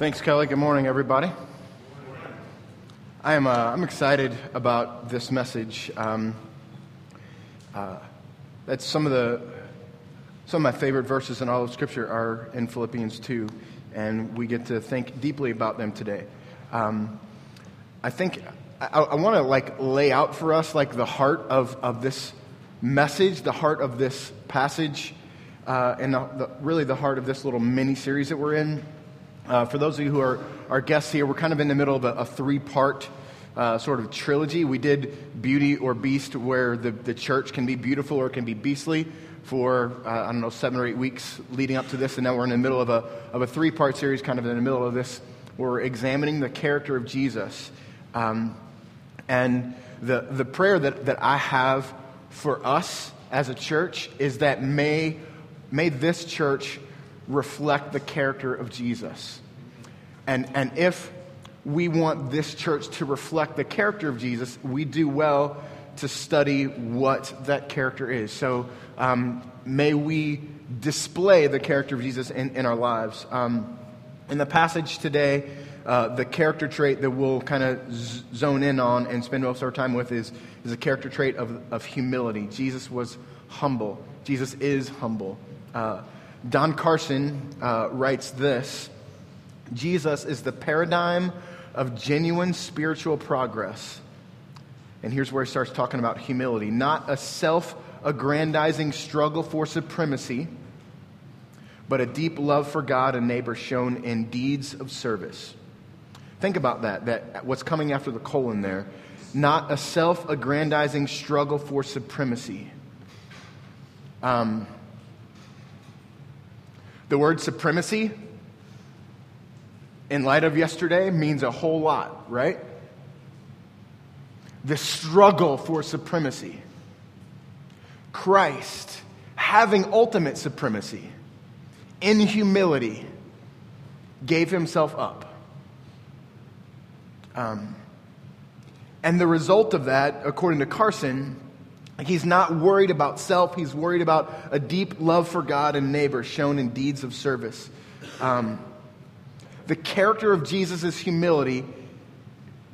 Thanks, Kelly. Good morning, everybody. I am uh, I'm excited about this message. Um, uh, that's some of the some of my favorite verses in all of Scripture are in Philippians 2, and we get to think deeply about them today. Um, I think I, I want to like lay out for us like the heart of, of this message, the heart of this passage, uh, and the, the, really the heart of this little mini series that we're in. Uh, for those of you who are our guests here, we're kind of in the middle of a, a three part uh, sort of trilogy. We did Beauty or Beast, where the, the church can be beautiful or it can be beastly for, uh, I don't know, seven or eight weeks leading up to this. And now we're in the middle of a, of a three part series, kind of in the middle of this. We're examining the character of Jesus. Um, and the, the prayer that, that I have for us as a church is that may, may this church reflect the character of Jesus. And, and if we want this church to reflect the character of Jesus, we do well to study what that character is. So um, may we display the character of Jesus in, in our lives. Um, in the passage today, uh, the character trait that we'll kind of z- zone in on and spend most of our time with is, is a character trait of, of humility. Jesus was humble, Jesus is humble. Uh, Don Carson uh, writes this Jesus is the paradigm of genuine spiritual progress. And here's where he starts talking about humility not a self aggrandizing struggle for supremacy, but a deep love for God and neighbor shown in deeds of service. Think about that, that what's coming after the colon there. Not a self aggrandizing struggle for supremacy. Um, the word supremacy, in light of yesterday, means a whole lot, right? The struggle for supremacy. Christ having ultimate supremacy in humility gave himself up. Um, and the result of that, according to Carson, He's not worried about self. He's worried about a deep love for God and neighbor shown in deeds of service. Um, the character of Jesus' humility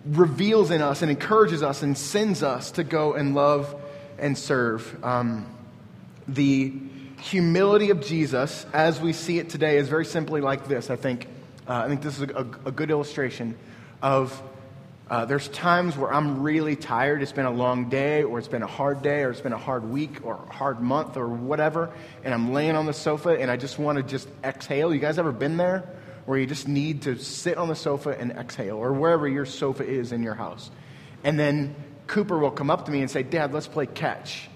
reveals in us and encourages us and sends us to go and love and serve. Um, the humility of Jesus, as we see it today, is very simply like this. I think, uh, I think this is a, a good illustration of uh, there's times where I'm really tired. It's been a long day, or it's been a hard day, or it's been a hard week, or a hard month, or whatever. And I'm laying on the sofa and I just want to just exhale. You guys ever been there? Where you just need to sit on the sofa and exhale, or wherever your sofa is in your house. And then Cooper will come up to me and say, Dad, let's play catch.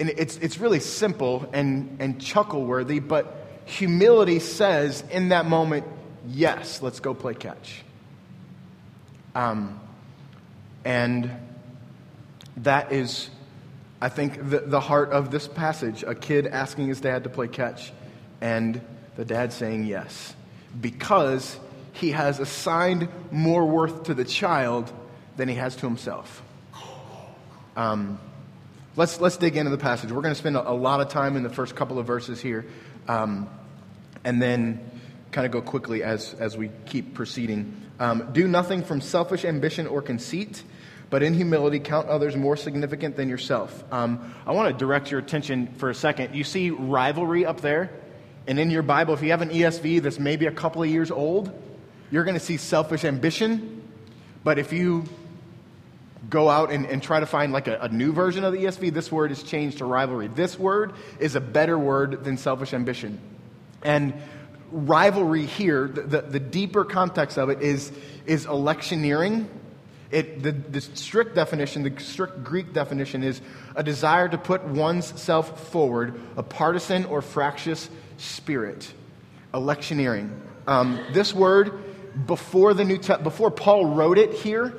And it's, it's really simple and, and chuckle worthy, but humility says in that moment, Yes, let's go play catch. Um, and that is, I think, the, the heart of this passage a kid asking his dad to play catch, and the dad saying yes, because he has assigned more worth to the child than he has to himself. Um, let's, let's dig into the passage. We're going to spend a, a, lot of time in the first couple of verses here, um, and then kind of go quickly as, as we keep proceeding. Um, do nothing from selfish ambition or conceit, but in humility count others more significant than yourself. Um, I want to direct your attention for a second. You see rivalry up there? And in your Bible, if you have an ESV that's maybe a couple of years old, you're going to see selfish ambition. But if you go out and, and try to find like a, a, new version of the ESV, this word is changed to rivalry. This word is a better word than selfish ambition. And rivalry here, the, the, the, deeper context of it is, is electioneering. It, the, the strict definition, the strict Greek definition is a desire to put one's self forward, a partisan or fractious spirit. Electioneering. Um, this word, before, the New Te- before Paul wrote it here,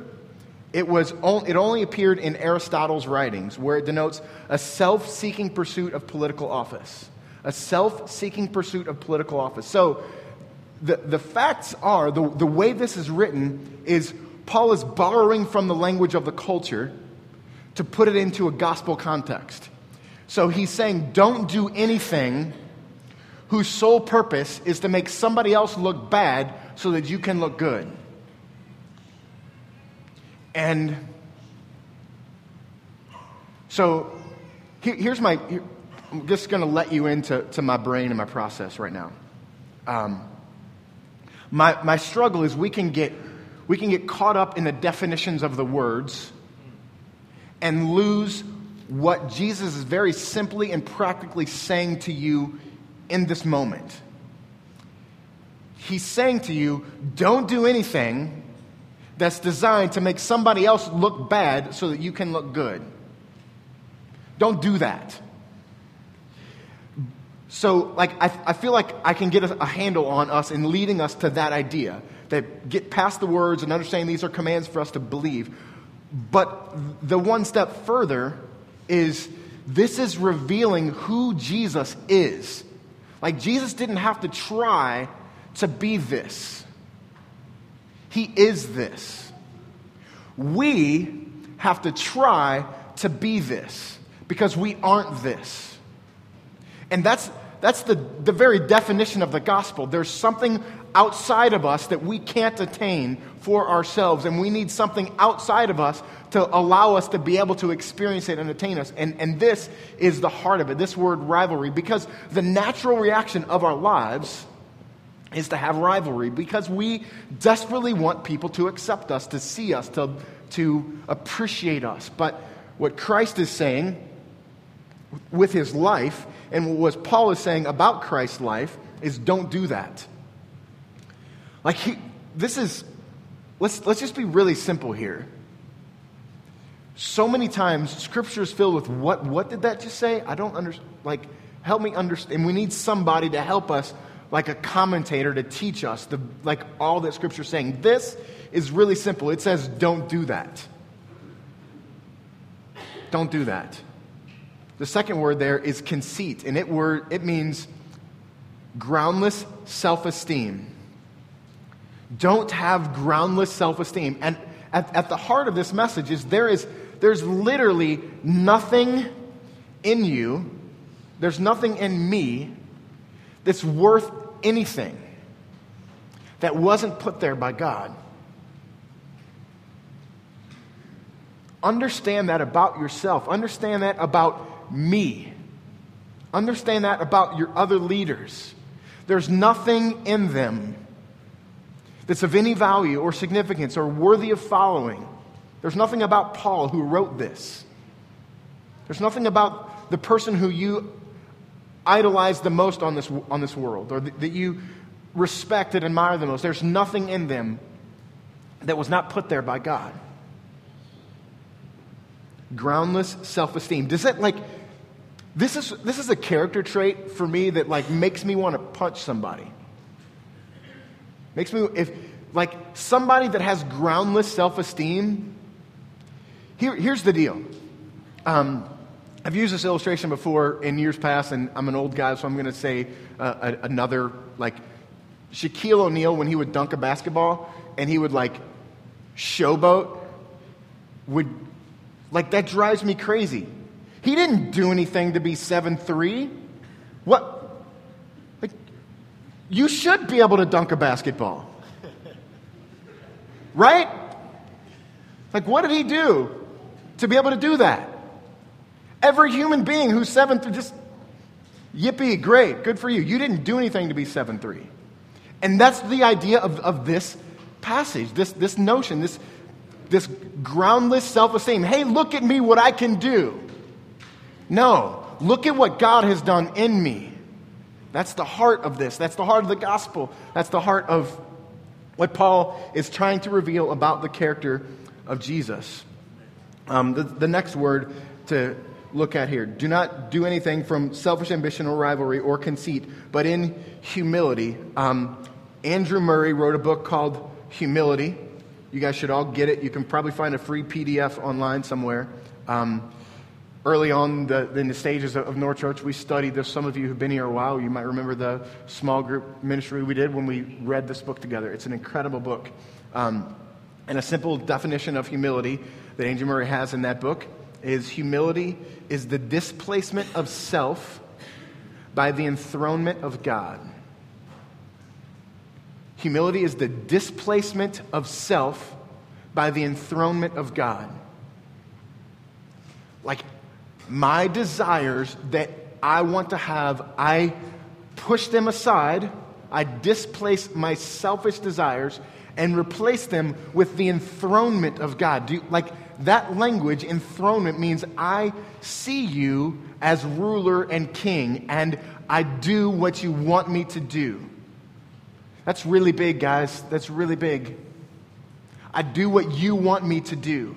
it, was it only appeared in Aristotle's writings, where it denotes a self seeking pursuit of political office a self seeking pursuit of political office. So the, the facts are the, the way this is written is Paul is borrowing from the language of the culture to put it into a gospel context. So he's saying, don't do anything whose sole purpose is to make somebody else look bad so that you can look good. And so here, here's my, here, I'm just going to let you into to my brain and my process right now. Um, my, my struggle is we can, get, we can get caught up in the definitions of the words and lose what Jesus is very simply and practically saying to you in this moment. He's saying to you, don't do anything that's designed to make somebody else look bad so that you can look good. Don't do that. So, like, I, I feel like I can get a, a handle on us in leading us to that idea that get past the words and understand these are commands for us to believe. But the one step further is this is revealing who Jesus is. Like, Jesus didn't have to try to be this, He is this. We have to try to be this because we aren't this. And that's, that's the, the very definition of the gospel. There's something outside of us that we can't attain for ourselves, and we need something outside of us to allow us to be able to experience it and attain us. And, and this is the heart of it, this word rivalry, because the natural reaction of our lives is to have rivalry because we desperately want people to accept us, to see us, to, to appreciate us. But what Christ is saying with his life and what Paul is saying about Christ's life is don't do that. Like, he, this is, let's, let's just be really simple here. So many times, scripture is filled with what, what did that just say? I don't understand. Like, help me understand. And we need somebody to help us, like a commentator, to teach us the, like all that scripture saying. This is really simple. It says, don't do that. Don't do that. The second word there is conceit, and it, word, it means groundless self esteem. Don't have groundless self esteem. And at, at the heart of this message is there is there's literally nothing in you, there's nothing in me that's worth anything that wasn't put there by God. Understand that about yourself. Understand that about me. Understand that about your other leaders. There's nothing in them that's of any value or significance or worthy of following. There's nothing about Paul who wrote this. There's nothing about the person who you idolize the most on this, on this world or that you respect and admire the most. There's nothing in them that was not put there by God. Groundless self esteem. Does that like this is, this is a character trait for me that like makes me want to punch somebody. Makes me, if like somebody that has groundless self esteem, here, here's the deal. Um, I've used this illustration before in years past, and I'm an old guy, so I'm going to say uh, another like Shaquille O'Neal when he would dunk a basketball and he would like showboat would like that drives me crazy he didn't do anything to be 7 3. What? Like, you should be able to dunk a basketball. Right? Like, what did he do to be able to do that? Every human being who's 7 3, just yippee, great, good for you. You didn't do anything to be 7 3. And that's the idea of, of this passage, this, this notion, this, this groundless self esteem. Hey, look at me, what I can do. No, look at what God has done in me. That's the heart of this. That's the heart of the gospel. That's the heart of what Paul is trying to reveal about the character of Jesus. Um, the, the next word to look at here do not do anything from selfish ambition or rivalry or conceit, but in humility. Um, Andrew Murray wrote a book called Humility. You guys should all get it. You can probably find a free PDF online somewhere. Um, Early on the, in the stages of North Church, we studied this. Some of you who've been here a while, you might remember the small group ministry we did when we read this book together. It's an incredible book. Um, and a simple definition of humility that Andrew Murray has in that book is humility is the displacement of self by the enthronement of God. Humility is the displacement of self by the enthronement of God. Like my desires that I want to have, I push them aside. I displace my selfish desires and replace them with the enthronement of God. You, like that language, enthronement, means I see you as ruler and king, and I do what you want me to do. That's really big, guys. That's really big. I do what you want me to do.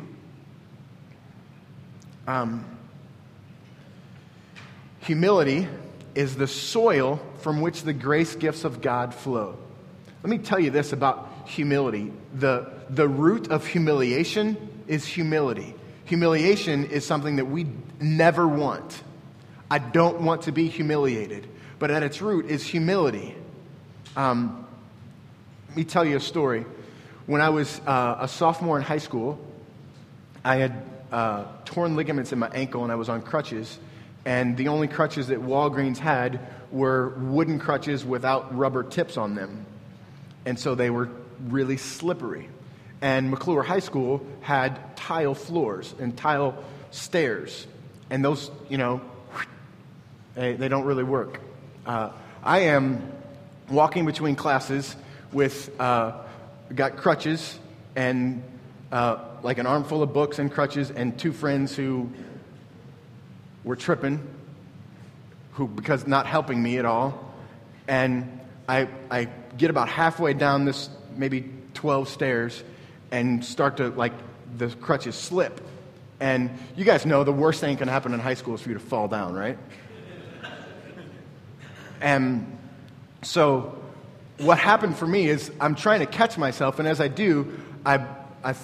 Um, humility is the soil from which the grace gifts of God flow. Let me tell you this about humility the, the root of humiliation is humility. Humiliation is something that we never want. I don't want to be humiliated, but at its root is humility. Um, let me tell you a story. When I was uh, a sophomore in high school, I had uh, torn ligaments in my ankle and I was on crutches. And the only crutches that Walgreens had were wooden crutches without rubber tips on them. And so they were really slippery. And McClure High School had tile floors and tile stairs. And those, you know, they, they don't really work. Uh, I am walking between classes with, uh, got crutches and uh, like an armful of books and crutches and two friends who were tripping, who, because not helping me at all. And I, I get about halfway down this maybe 12 stairs and start to, like, the crutches slip. And you guys know the worst thing can happen in high school is for you to fall down, right? and so what happened for me is I'm trying to catch myself, and as I do, I, I,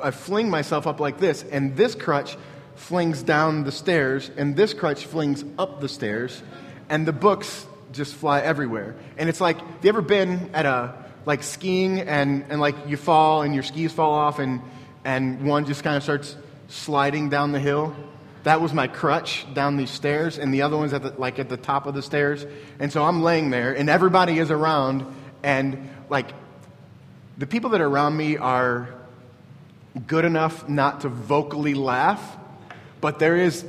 I fling myself up like this, and this crutch flings down the stairs, and this crutch flings up the stairs, and the books just fly everywhere. And it's like, have you ever been at a like skiing and, and like you fall and your skis fall off and, and one just kind of starts sliding down the hill? That was my crutch down these stairs, and the other one's at the, like at the top of the stairs. And so I'm laying there, and everybody is around, and like the people that are around me are good enough not to vocally laugh, but there is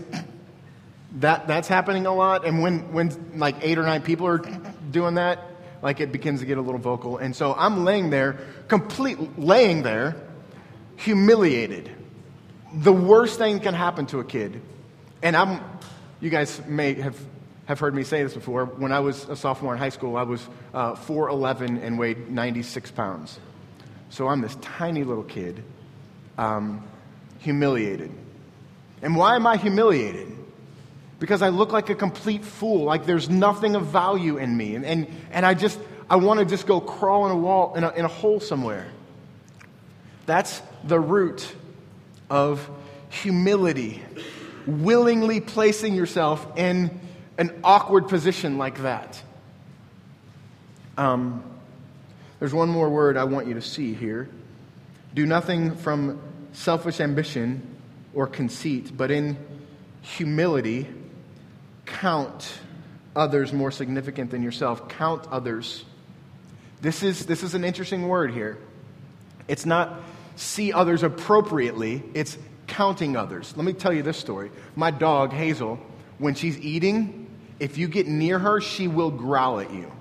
that that's happening a lot. And when when like eight or nine people are doing that, like it begins to get a little vocal. And so I'm laying there, complete laying there, humiliated the worst thing can happen to a kid, and I'm, you guys may have, have heard me say this before. When I was a sophomore in high school, I was uh, 4'11 and weighed 96 pounds. So I'm this tiny little kid, um, humiliated. And why am I humiliated? Because I look like a complete fool, like there's nothing of value in me. And, and, and I just, I want to just go crawl in a wall, in a, in a hole somewhere. That's the root of humility, willingly placing yourself in an awkward position like that. Um, there's one more word I want you to see here. Do nothing from selfish ambition or conceit, but in humility, count others more significant than yourself. Count others. This is, this is an interesting word here. It's not see others appropriately, it's counting others. Let me tell you this story. My dog, Hazel, when she's eating, if you get near her, she will growl at you.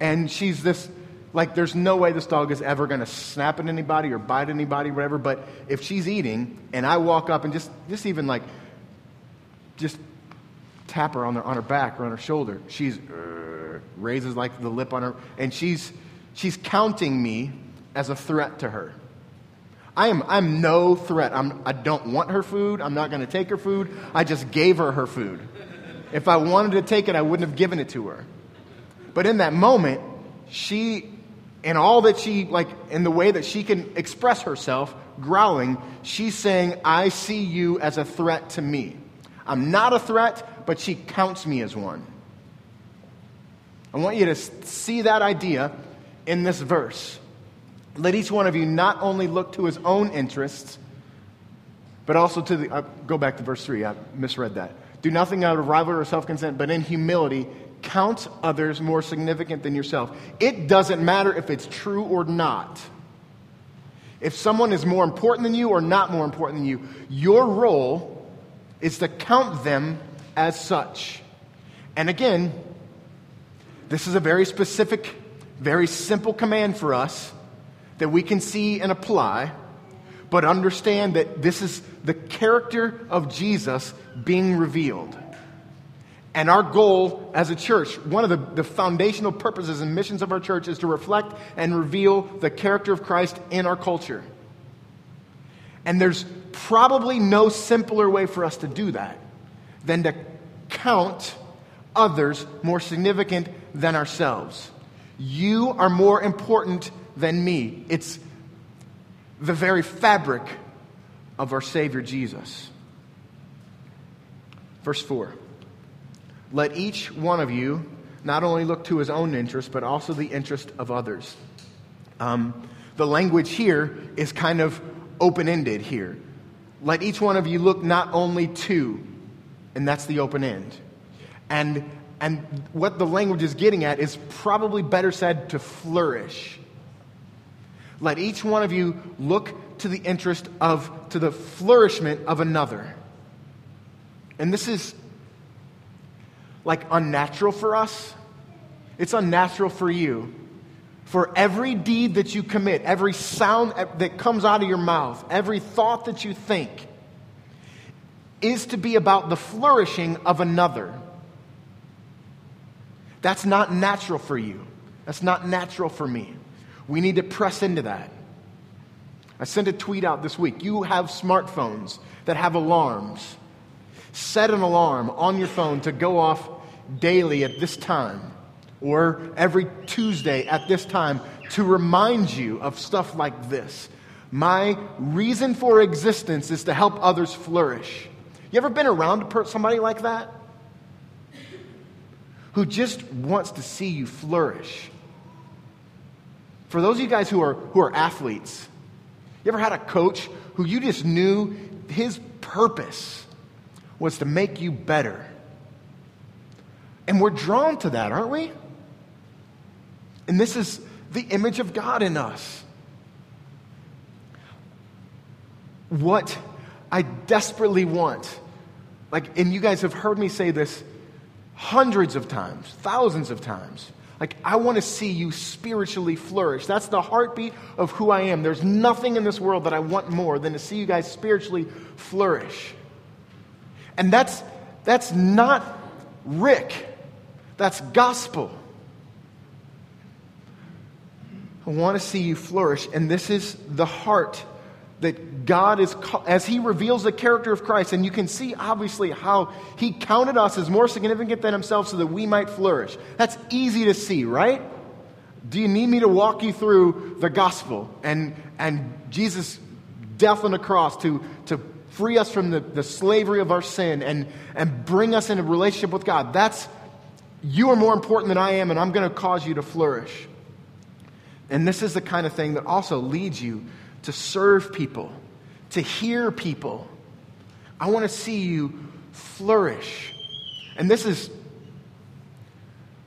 And she's this, like, there's no way this dog is ever going to snap at anybody or bite anybody, whatever. But if she's eating and I walk up and just, just even like, just tap her on her, on her back or on her shoulder, she's, uh, raises like the lip on her, and she's, she's counting me as a threat to her. I am I'm no threat. I'm, I don't want her food. I'm not going to take her food. I just gave her her food. If I wanted to take it, I wouldn't have given it to her. But in that moment, she, in all that she, like, in the way that she can express herself, growling, she's saying, I see you as a threat to me. I'm not a threat, but she counts me as one. I want you to see that idea in this verse. Let each one of you not only look to his own interests, but also to the. Uh, go back to verse 3. I misread that. Do nothing out of rivalry or self consent, but in humility, count others more significant than yourself. It doesn't matter if it's true or not. If someone is more important than you or not more important than you, your role is to count them as such. And again, this is a very specific, very simple command for us that we can see and apply, but understand that this is the character of Jesus being revealed. And our goal as a church, one of the, the foundational purposes and missions of our church is to reflect and reveal the character of Christ in our culture. And there's probably no simpler way for us to do that than to count others more significant than ourselves. You are more important than me. It's the very fabric of our Savior Jesus. Verse 4 Let each one of you not only look to his own interest, but also the interest of others. Um, the language here is kind of open ended here. Let each one of you look not only to, and that's the open end. And, and what the language is getting at is probably better said to flourish. Let each one of you look to the interest of, to the flourishment of another. And this is like unnatural for us. It's unnatural for you. For every deed that you commit, every sound that comes out of your mouth, every thought that you think, is to be about the flourishing of another. That's not natural for you. That's not natural for me. We need to press into that. I sent a tweet out this week. You have smartphones that have alarms. Set an alarm on your phone to go off daily at this time or every Tuesday at this time to remind you of stuff like this. My reason for existence is to help others flourish. You ever been around somebody like that? Who just wants to see you flourish. For those of you guys who are, who are athletes, you ever had a coach who you just knew his purpose was to make you better? And we're drawn to that, aren't we? And this is the image of God in us. What I desperately want, like, and you guys have heard me say this hundreds of times, thousands of times. Like, I want to see you spiritually flourish. That's the heartbeat of who I am. There's nothing in this world that I want more than to see you guys spiritually flourish. And that's, that's not Rick, that's gospel. I want to see you flourish. And this is the heart that God is, as He reveals the character of Christ, and you can see obviously how He counted us as more significant than Himself so that we might flourish. That's easy to see, right? Do you need me to walk you through the gospel and, and Jesus' death on the cross to, to free us from the, the slavery of our sin and, and bring us in a relationship with God? That's, you are more important than I am, and I'm going to cause you to flourish. And this is the kind of thing that also leads you to serve people, to hear people. I want to see you flourish. And this is,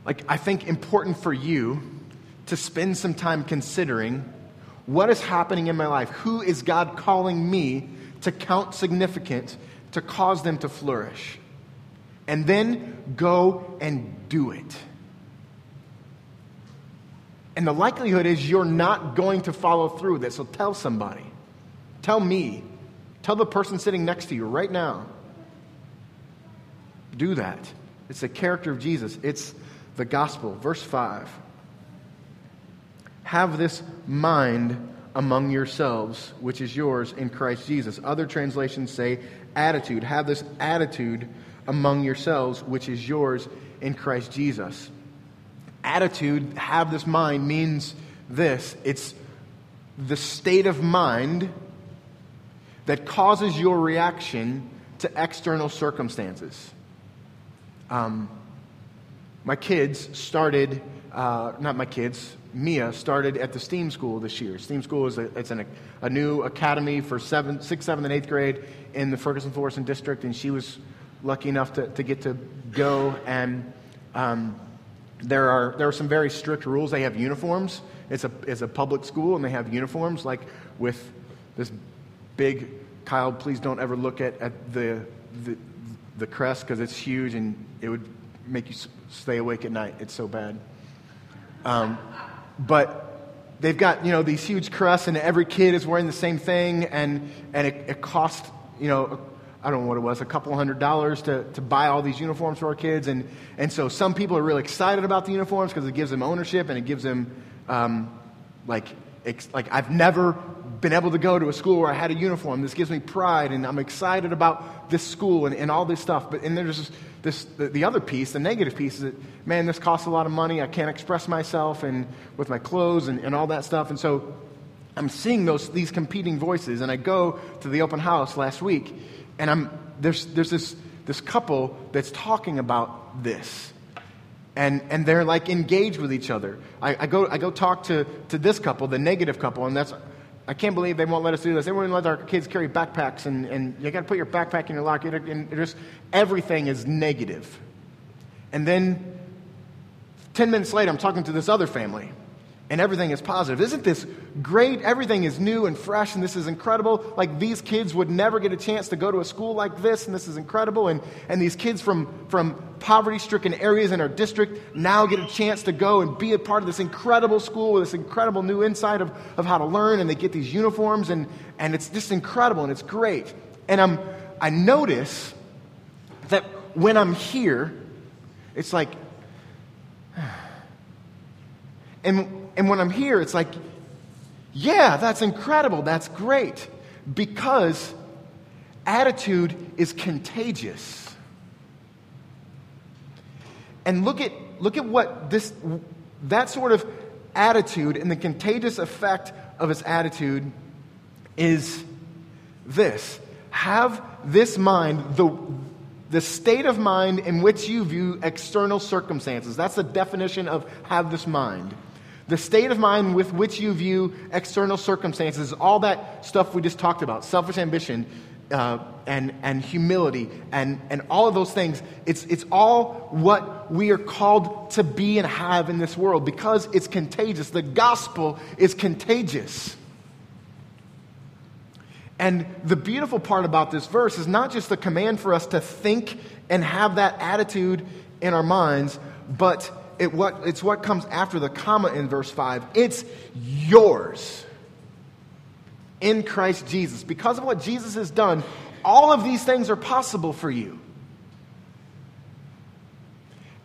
like, I think important for you to spend some time considering what is happening in my life. Who is God calling me to count significant to cause them to flourish? And then go and do it. And the likelihood is you're not going to follow through with it. So tell somebody. Tell me. Tell the person sitting next to you right now. Do that. It's the character of Jesus, it's the gospel. Verse 5 Have this mind among yourselves, which is yours in Christ Jesus. Other translations say attitude. Have this attitude among yourselves, which is yours in Christ Jesus attitude, have this mind, means this it's the state of mind that causes your reaction to external circumstances. Um, my kids started, uh, not my kids, Mia started at the STEAM school this year. STEAM school is a, it's an, a new academy for seven, sixth, seventh, and eighth grade in the Ferguson Florissant district, and she was lucky enough to, to get to go, and um, there, are, there are some very strict rules. They have uniforms. It's a, it's a public school, and they have uniforms, like with this big, Kyle, please don't ever look at, at the, the, the crest because it's huge and it would make you stay awake at night. It's so bad. Um, but they've got, you know, these huge crests, and every kid is wearing the same thing, and, and it, it costs, you know, I don't know what it was, a couple hundred dollars to, to buy all these uniforms for our kids. And, and so some people are really excited about the uniforms because it gives them ownership and it gives them, um, like, ex- like, I've never been able to go to a school where I had a uniform. This gives me pride and I'm excited about this school and, and all this stuff. But, and there's this, this the, the other piece, the negative piece is that, man, this costs a lot of money. I can't express myself and with my clothes and, and all that stuff. And so I'm seeing those, these competing voices. And I go to the open house last week and I'm, there's, there's this, this couple that's talking about this. And, and they're like engaged with each other. I, I, go, I go talk to, to this couple, the negative couple, and that's, I can't believe they won't let us do this. They won't let our kids carry backpacks, and, and you got to put your backpack in your locker, and just everything is negative. And then 10 minutes later, I'm talking to this other family, and everything is positive. Isn't this great? Everything is new and fresh, and this is incredible. Like these kids would never get a chance to go to a school like this, and this is incredible. And, and these kids from, from poverty stricken areas in our district now get a chance to go and be a part of this incredible school with this incredible new insight of, of how to learn, and they get these uniforms, and, and it's just incredible, and it's great. And I'm, I notice that when I'm here, it's like, and and when I'm here, it's like, yeah, that's incredible. That's great. Because attitude is contagious. And look at, look at what this, that sort of attitude and the contagious effect of its attitude is this. Have this mind, the, the state of mind in which you view external circumstances. That's the definition of have this mind. The state of mind with which you view external circumstances, all that stuff we just talked about, selfish ambition uh, and, and humility and, and all of those things, it's, it's all what we are called to be and have in this world because it's contagious. The gospel is contagious. And the beautiful part about this verse is not just the command for us to think and have that attitude in our minds, but it what, it's what comes after the comma in verse 5. It's yours in Christ Jesus. Because of what Jesus has done, all of these things are possible for you.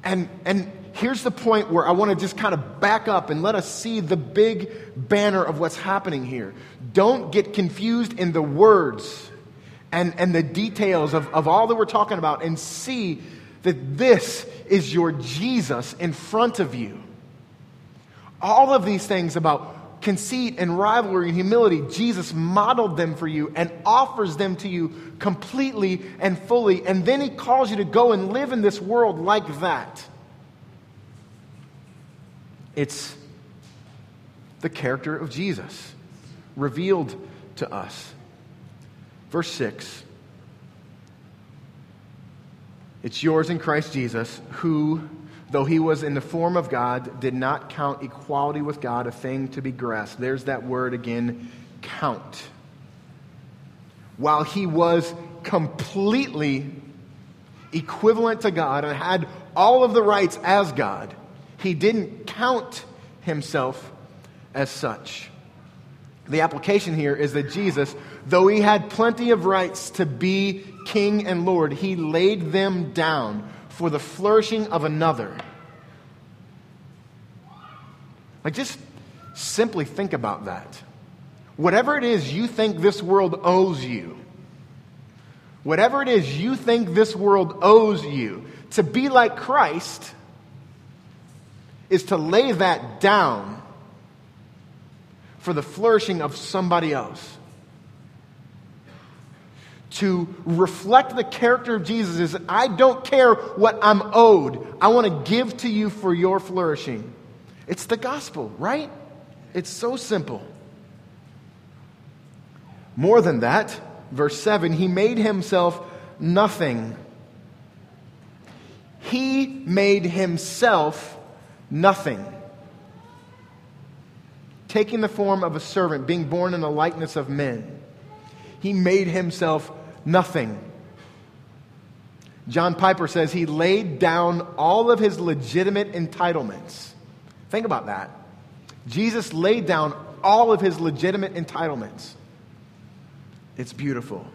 And, and here's the point where I want to just kind of back up and let us see the big banner of what's happening here. Don't get confused in the words and, and the details of, of all that we're talking about and see that this is your Jesus in front of you. All of these things about conceit and rivalry and humility, Jesus modeled them for you and offers them to you completely and fully. And then he calls you to go and live in this world like that. It's the character of Jesus revealed to us. Verse 6 It's yours in Christ Jesus, who, though he was in the form of God, did not count equality with God a thing to be grasped. There's that word again count. While he was completely equivalent to God and had all of the rights as God, he didn't count himself as such. The application here is that Jesus, though he had plenty of rights to be king and Lord, he laid them down for the flourishing of another. Like, just simply think about that. Whatever it is you think this world owes you, whatever it is you think this world owes you, to be like Christ is to lay that down for the flourishing of somebody else to reflect the character of Jesus is I don't care what I'm owed. I want to give to you for your flourishing. It's the gospel, right? It's so simple. More than that, verse 7 He made himself nothing He made himself nothing. Taking the form of a servant, being born in the likeness of men, he made himself nothing. John Piper says he laid down all of his legitimate entitlements. Think about that. Jesus laid down all of his legitimate entitlements. It's beautiful.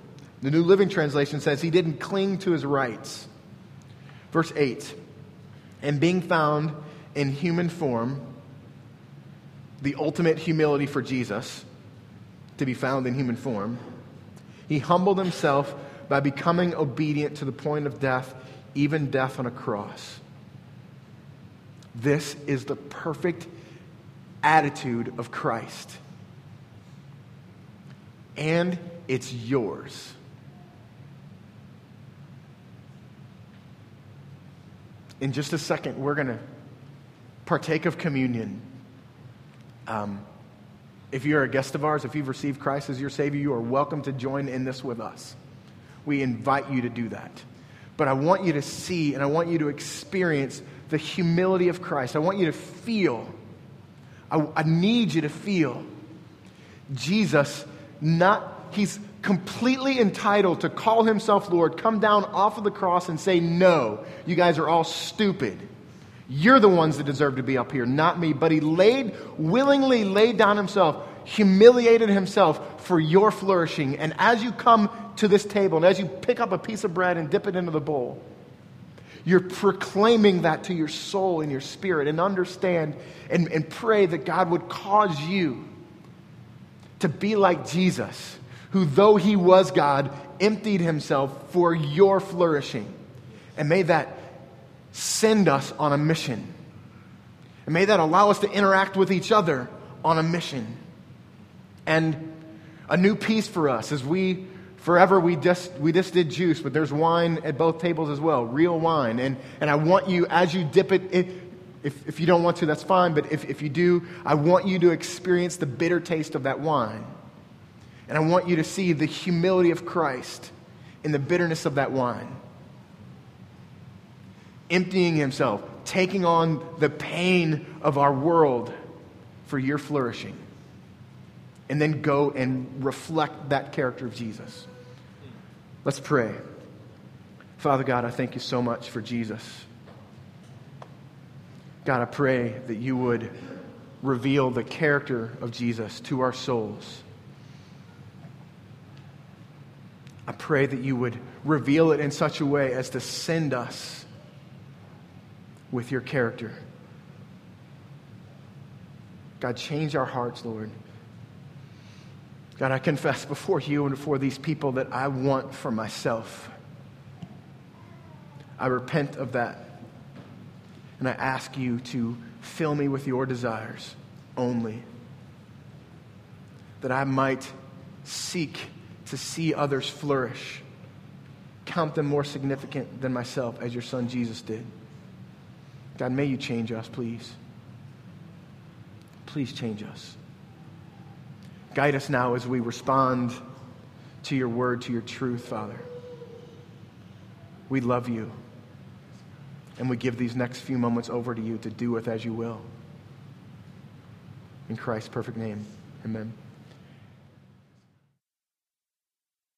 The New Living Translation says he didn't cling to his rights. Verse 8 And being found in human form, the ultimate humility for Jesus, to be found in human form, he humbled himself by becoming obedient to the point of death, even death on a cross. This is the perfect attitude of Christ. And it's yours. In just a second, we're going to partake of communion. Um, if you're a guest of ours, if you've received Christ as your Savior, you are welcome to join in this with us. We invite you to do that. But I want you to see and I want you to experience the humility of Christ. I want you to feel, I, I need you to feel Jesus not, he's completely entitled to call himself Lord, come down off of the cross and say, No, you guys are all stupid. You're the ones that deserve to be up here, not me. But he laid, willingly laid down himself, humiliated himself for your flourishing. And as you come to this table and as you pick up a piece of bread and dip it into the bowl, you're proclaiming that to your soul and your spirit and understand and, and pray that God would cause you to be like Jesus, who, though he was God, emptied himself for your flourishing. And may that send us on a mission. And may that allow us to interact with each other on a mission. And a new peace for us as we forever we just we just did juice but there's wine at both tables as well real wine and and i want you as you dip it in, if, if you don't want to that's fine but if, if you do i want you to experience the bitter taste of that wine and i want you to see the humility of christ in the bitterness of that wine emptying himself, taking on the pain of our world for your flourishing. And then go and reflect that character of Jesus. Let's pray. Father God, I thank you so much for Jesus. God, I pray that you would reveal the character of Jesus to our souls. I pray that you would reveal it in such a way as to send us with your character. God, change our hearts, Lord. God, I confess before you and before these people that I want for myself. I repent of that. And I ask you to fill me with your desires only. That I might seek to see others flourish, count them more significant than myself, as your son Jesus did. God, may you change us, please. Please change us. Guide us now as we respond to your word, to your truth, Father. We love you. And we give these next few moments over to you to do with as you will. In Christ's perfect name, amen.